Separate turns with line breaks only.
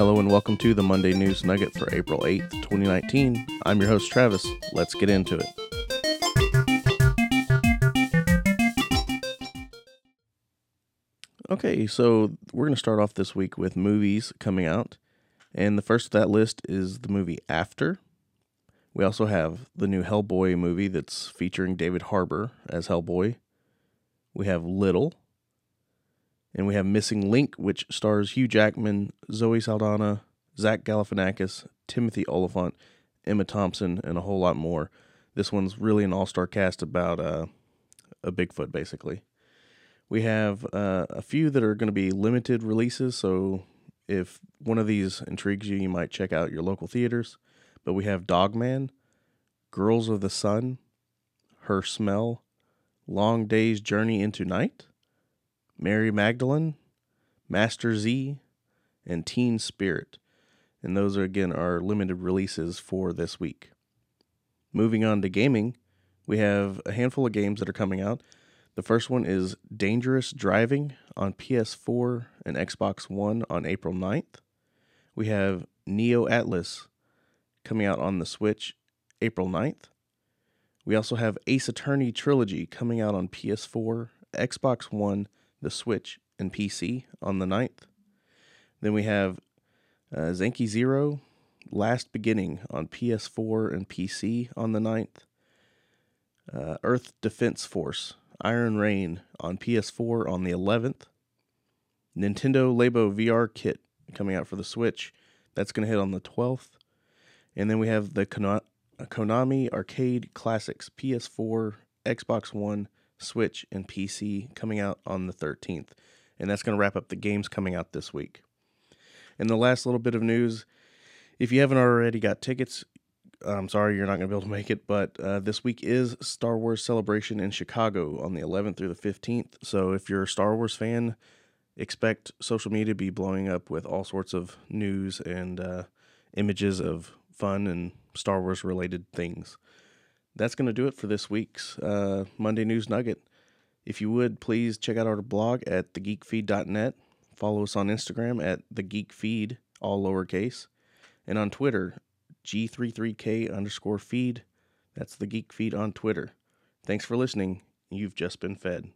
Hello and welcome to the Monday News Nugget for April 8th, 2019. I'm your host, Travis. Let's get into it. Okay, so we're going to start off this week with movies coming out. And the first of that list is the movie After. We also have the new Hellboy movie that's featuring David Harbour as Hellboy. We have Little. And we have Missing Link, which stars Hugh Jackman, Zoe Saldana, Zach Galifianakis, Timothy Olyphant, Emma Thompson, and a whole lot more. This one's really an all-star cast about uh, a Bigfoot, basically. We have uh, a few that are going to be limited releases, so if one of these intrigues you, you might check out your local theaters. But we have Dogman, Girls of the Sun, Her Smell, Long Day's Journey into Night, Mary Magdalene, Master Z, and Teen Spirit. And those are again our limited releases for this week. Moving on to gaming, we have a handful of games that are coming out. The first one is Dangerous Driving on PS4 and Xbox One on April 9th. We have Neo Atlas coming out on the Switch April 9th. We also have Ace Attorney Trilogy coming out on PS4, Xbox One, the Switch, and PC on the 9th. Then we have uh, Zanki Zero, Last Beginning on PS4 and PC on the 9th. Uh, Earth Defense Force, Iron Rain on PS4 on the 11th. Nintendo Labo VR Kit coming out for the Switch. That's going to hit on the 12th. And then we have the Konami Arcade Classics PS4, Xbox One, Switch, and PC coming out on the 13th. And that's going to wrap up the games coming out this week. And the last little bit of news if you haven't already got tickets, I'm sorry you're not going to be able to make it, but uh, this week is Star Wars Celebration in Chicago on the 11th through the 15th. So if you're a Star Wars fan, expect social media to be blowing up with all sorts of news and uh, images of fun and Star Wars related things. That's going to do it for this week's uh, Monday News Nugget. If you would, please check out our blog at thegeekfeed.net. Follow us on Instagram at thegeekfeed, all lowercase and on Twitter, G33K underscore feed. That's the Geek Feed on Twitter. Thanks for listening. You've just been fed.